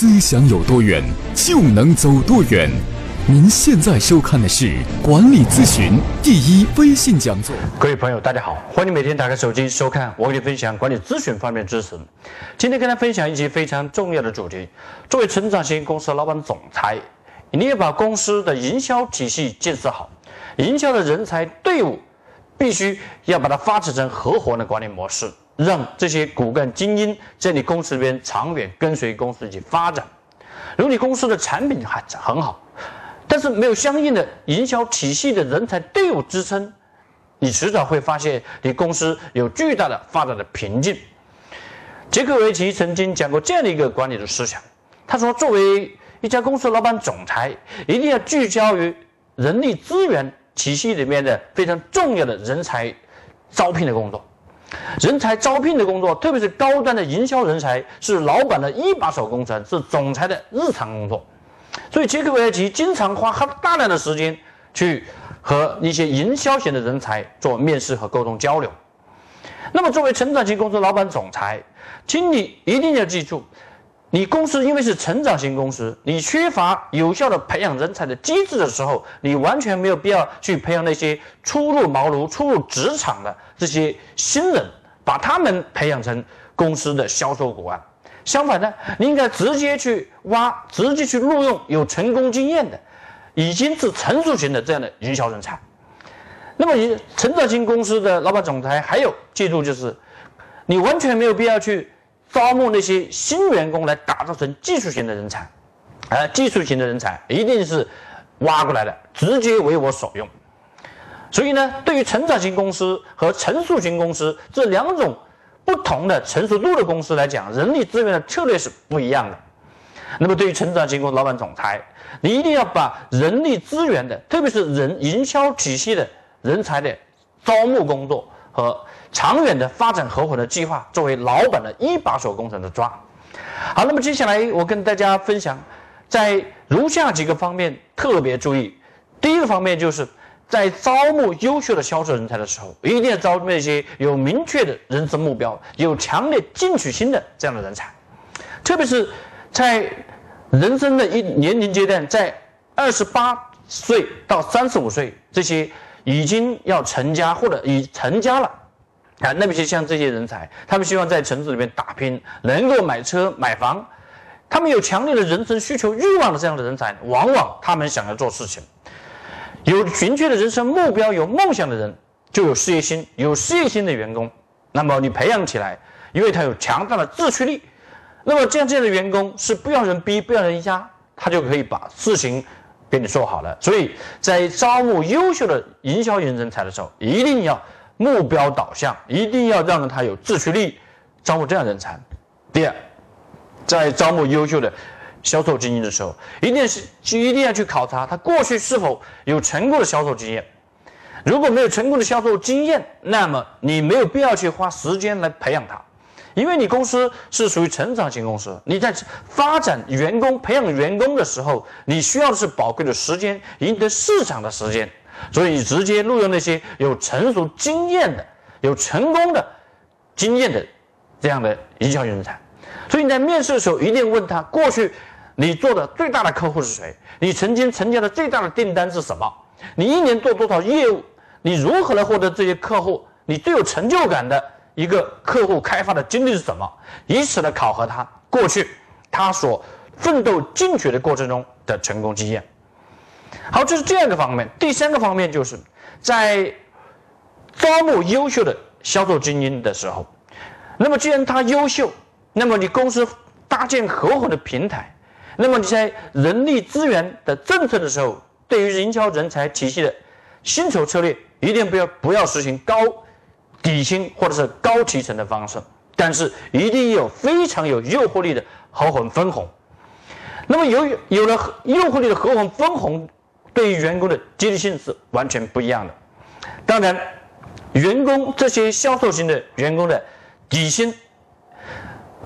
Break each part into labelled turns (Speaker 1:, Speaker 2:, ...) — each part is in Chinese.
Speaker 1: 思想有多远，就能走多远。您现在收看的是管理咨询第一微信讲座。
Speaker 2: 各位朋友，大家好，欢迎每天打开手机收看我给你分享管理咨询方面知识。今天跟大家分享一期非常重要的主题。作为成长型公司老板总裁，你要把公司的营销体系建设好，营销的人才队伍必须要把它发展成合伙的管理模式，让这些骨干精英在你公司里边长远跟随公司一起发展。如果你公司的产品还很好，但是没有相应的营销体系的人才队伍支撑，你迟早会发现你公司有巨大的发展的瓶颈。杰克维奇曾经讲过这样的一个管理的思想，他说：“作为一家公司老板总裁，一定要聚焦于人力资源体系里面的非常重要的人才招聘的工作。人才招聘的工作，特别是高端的营销人才，是老板的一把手工程，是总裁的日常工作。”所以，杰克韦尔奇经常花大量的时间去和一些营销型的人才做面试和沟通交流。那么，作为成长型公司老板总裁，请你一定要记住，你公司因为是成长型公司，你缺乏有效的培养人才的机制的时候，你完全没有必要去培养那些初入茅庐、初入职场的这些新人，把他们培养成公司的销售骨干。相反呢，你应该直接去挖，直接去录用有成功经验的，已经是成熟型的这样的营销人才。那么，你成长型公司的老板总裁还有记住，就是你完全没有必要去招募那些新员工来打造成技术型的人才，而技术型的人才一定是挖过来的，直接为我所用。所以呢，对于成长型公司和成熟型公司这两种。不同的成熟度的公司来讲，人力资源的策略是不一样的。那么，对于成长型公司老板总裁，你一定要把人力资源的，特别是人营销体系的人才的招募工作和长远的发展合伙的计划，作为老板的一把手工程的抓。好，那么接下来我跟大家分享，在如下几个方面特别注意。第一个方面就是。在招募优秀的销售人才的时候，一定要招那些有明确的人生目标、有强烈进取心的这样的人才。特别是在人生的一年龄阶段，在二十八岁到三十五岁这些已经要成家或者已成家了啊，那么些像这些人才，他们希望在城市里面打拼，能够买车买房，他们有强烈的人生需求欲望的这样的人才，往往他们想要做事情。有明确的人生目标、有梦想的人，就有事业心。有事业心的员工，那么你培养起来，因为他有强大的自驱力，那么这样这样的员工是不要人逼、不要人压，他就可以把事情给你做好了。所以在招募优秀的营销型人才的时候，一定要目标导向，一定要让他有自驱力，招募这样人才。第二，在招募优秀的。销售精英的时候，一定是就一定要去考察他过去是否有成功的销售经验。如果没有成功的销售经验，那么你没有必要去花时间来培养他，因为你公司是属于成长型公司，你在发展员工、培养员工的时候，你需要的是宝贵的时间，赢得市场的时间。所以，你直接录用那些有成熟经验的、有成功的经验的这样的营销人才。所以你在面试的时候，一定问他过去。你做的最大的客户是谁？你曾经成交的最大的订单是什么？你一年做多少业务？你如何来获得这些客户？你最有成就感的一个客户开发的经历是什么？以此来考核他过去他所奋斗进取的过程中的成功经验。好，这是第二个方面。第三个方面就是在招募优秀的销售精英的时候，那么既然他优秀，那么你公司搭建合伙的平台。那么你在人力资源的政策的时候，对于营销人才体系的薪酬策略，一定不要不要实行高底薪或者是高提成的方式，但是一定有非常有诱惑力的合伙分红。那么由于有了诱惑力的合伙分红，对于员工的激励性是完全不一样的。当然，员工这些销售型的员工的底薪。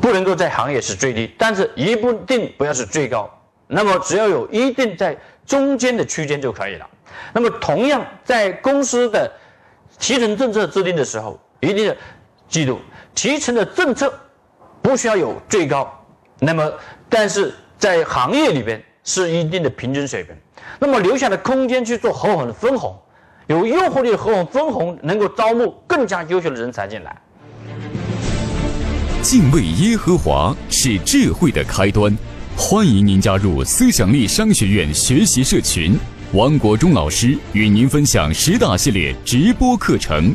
Speaker 2: 不能够在行业是最低，但是一不定不要是最高。那么只要有一定在中间的区间就可以了。那么同样在公司的提成政策制定的时候，一定要记住提成的政策不需要有最高，那么但是在行业里边是一定的平均水平，那么留下的空间去做合伙人分红，有诱惑力的合伙分红能够招募更加优秀的人才进来。
Speaker 1: 敬畏耶和华是智慧的开端，欢迎您加入思想力商学院学习社群。王国忠老师与您分享十大系列直播课程。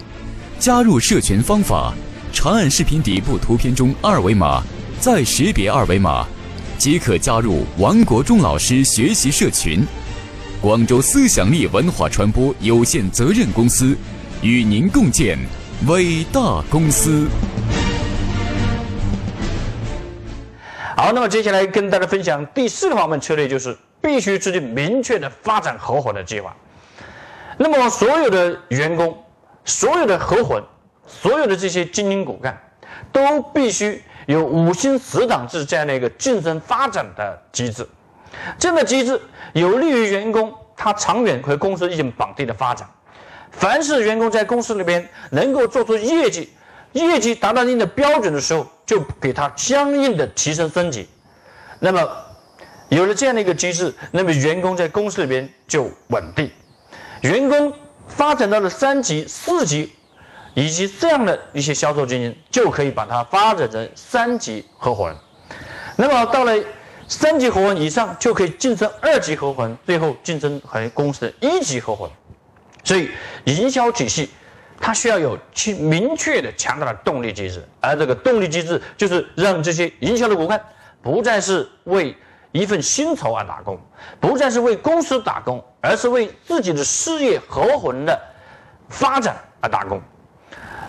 Speaker 1: 加入社群方法：长按视频底部图片中二维码，再识别二维码，即可加入王国忠老师学习社群。广州思想力文化传播有限责任公司与您共建伟大公司。
Speaker 2: 好，那么接下来跟大家分享第四个方面策略，就是必须制定明确的发展合伙的计划。那么所有的员工、所有的合伙、所有的这些精英骨干，都必须有五星死党制这样的一个竞争发展的机制。这样的机制有利于员工他长远和公司进行绑定的发展。凡是员工在公司里边能够做出业绩，业绩达到一定的标准的时候，就给他相应的提升升级。那么，有了这样的一个机制，那么员工在公司里边就稳定。员工发展到了三级、四级，以及这样的一些销售经理，就可以把它发展成三级合伙人。那么到了三级合伙人以上，就可以晋升二级合伙人，最后晋升为公司的一级合伙人。所以，营销体系。它需要有清明确的、强大的动力机制，而这个动力机制就是让这些营销的骨干不再是为一份薪酬而打工，不再是为公司打工，而是为自己的事业合伙的发展而打工。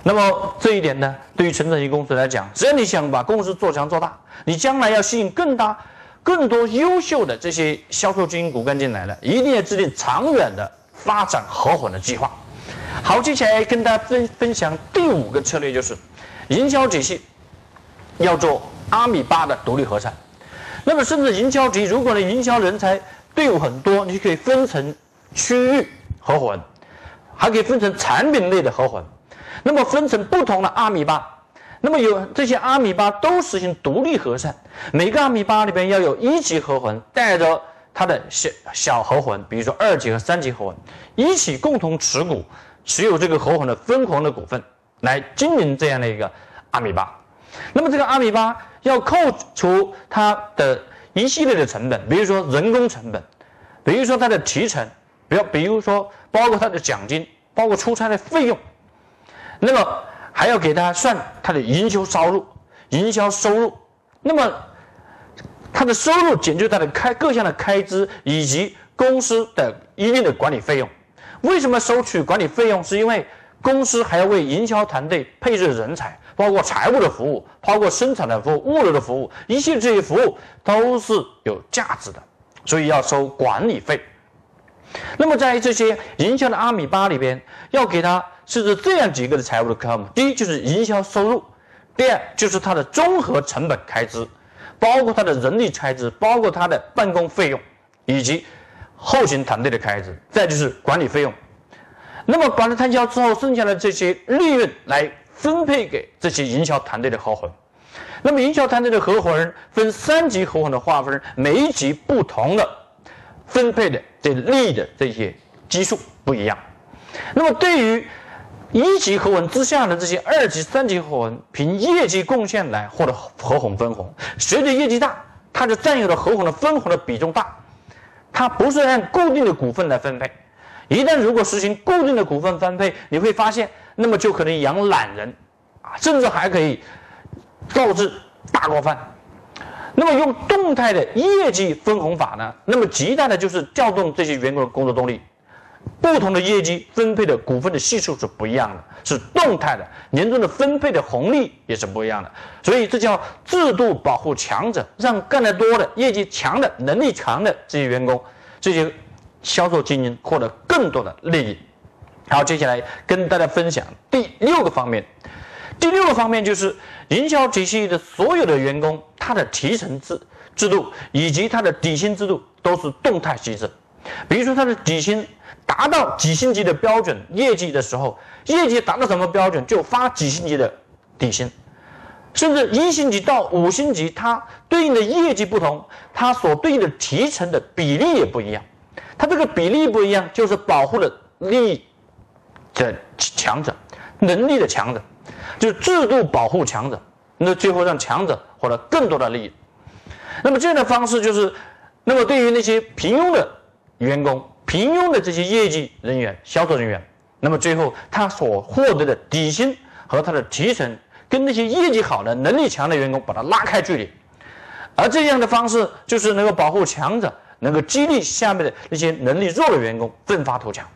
Speaker 2: 那么这一点呢，对于成长型公司来讲，只要你想把公司做强做大，你将来要吸引更大、更多优秀的这些销售精英骨干进来了，一定要制定长远的发展合伙的计划。好，接下来跟大家分分享第五个策略，就是营销体系要做阿米巴的独立核算。那么，甚至营销局，如果你营销人才队伍很多，你可以分成区域合伙人，还可以分成产品类的合伙人。那么，分成不同的阿米巴。那么，有这些阿米巴都实行独立核算，每个阿米巴里边要有一级合伙人带着他的小小合伙人，比如说二级和三级合伙人，一起共同持股。持有这个合伙的分红的股份来经营这样的一个阿米巴，那么这个阿米巴要扣除它的一系列的成本，比如说人工成本，比如说它的提成，比如比如说包括它的奖金，包括出差的费用，那么还要给他算他的营销收入、营销收入，那么他的收入减去他的开各项的开支以及公司的一定的管理费用。为什么收取管理费用？是因为公司还要为营销团队配置人才，包括财务的服务，包括生产的服务、物流的服务，一切这些服务都是有价值的，所以要收管理费。那么在这些营销的阿米巴里边，要给他设置这样几个的财务的科目：第一就是营销收入，第二就是它的综合成本开支，包括它的人力开支，包括它的办公费用，以及。后勤团队的开支，再就是管理费用。那么管理摊销之后，剩下的这些利润来分配给这些营销团队的合伙人。那么营销团队的合伙人分三级合伙人的划分，每一级不同的分配的这利益的这些基数不一样。那么对于一级合伙人之下的这些二级、三级合伙人，凭业绩贡献来获得合伙分红。随着业绩大，他就占有的合伙的分红的比重大。它不是按固定的股份来分配，一旦如果实行固定的股份分配，你会发现，那么就可能养懒人，啊，甚至还可以导致大锅饭。那么用动态的业绩分红法呢？那么极大的就是调动这些员工的工作动力。不同的业绩分配的股份的系数是不一样的，是动态的，年终的分配的红利也是不一样的。所以这叫制度保护强者，让干得多的、业绩强的、能力强的这些员工、这些销售精英获得更多的利益。好，接下来跟大家分享第六个方面。第六个方面就是营销体系的所有的员工，他的提成制制度以及他的底薪制度都是动态机制。比如说他的底薪。达到几星级的标准业绩的时候，业绩达到什么标准就发几星级的底薪。甚至一星级到五星级，它对应的业绩不同，它所对应的提成的比例也不一样。它这个比例不一样，就是保护了利益的强者，能力的强者，就是制度保护强者，那最后让强者获得更多的利益。那么这样的方式就是，那么对于那些平庸的员工、平庸的这些业绩人员、销售人员，那么最后他所获得的底薪和他的提成，跟那些业绩好的、能力强的员工把它拉开距离，而这样的方式就是能够保护强者。能够激励下面的那些能力弱的员工奋发图强。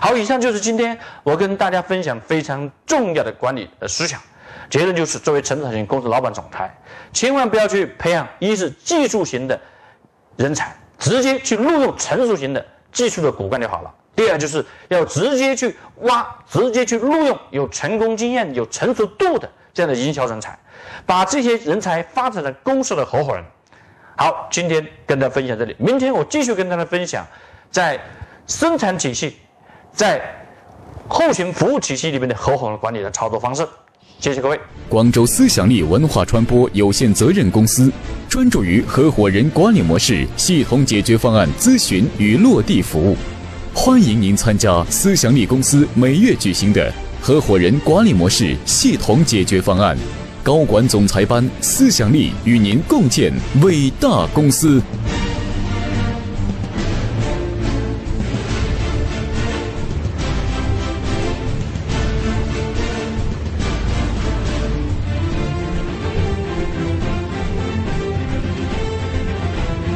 Speaker 2: 好，以上就是今天我跟大家分享非常重要的管理的思想。结论就是，作为成长型公司老板总裁，千万不要去培养一是技术型的人才，直接去录用成熟型的技术的骨干就好了。第二，就是要直接去挖，直接去录用有成功经验、有成熟度的这样的营销人才，把这些人才发展成公司的合伙人。好，今天跟大家分享这里，明天我继续跟大家分享，在生产体系、在后勤服务体系里面的合伙人管理的操作方式。谢谢各位。
Speaker 1: 广州思想力文化传播有限责任公司专注于合伙人管理模式系统解决方案咨询与落地服务，欢迎您参加思想力公司每月举行的合伙人管理模式系统解决方案。高管总裁班，思想力与您共建伟大公司。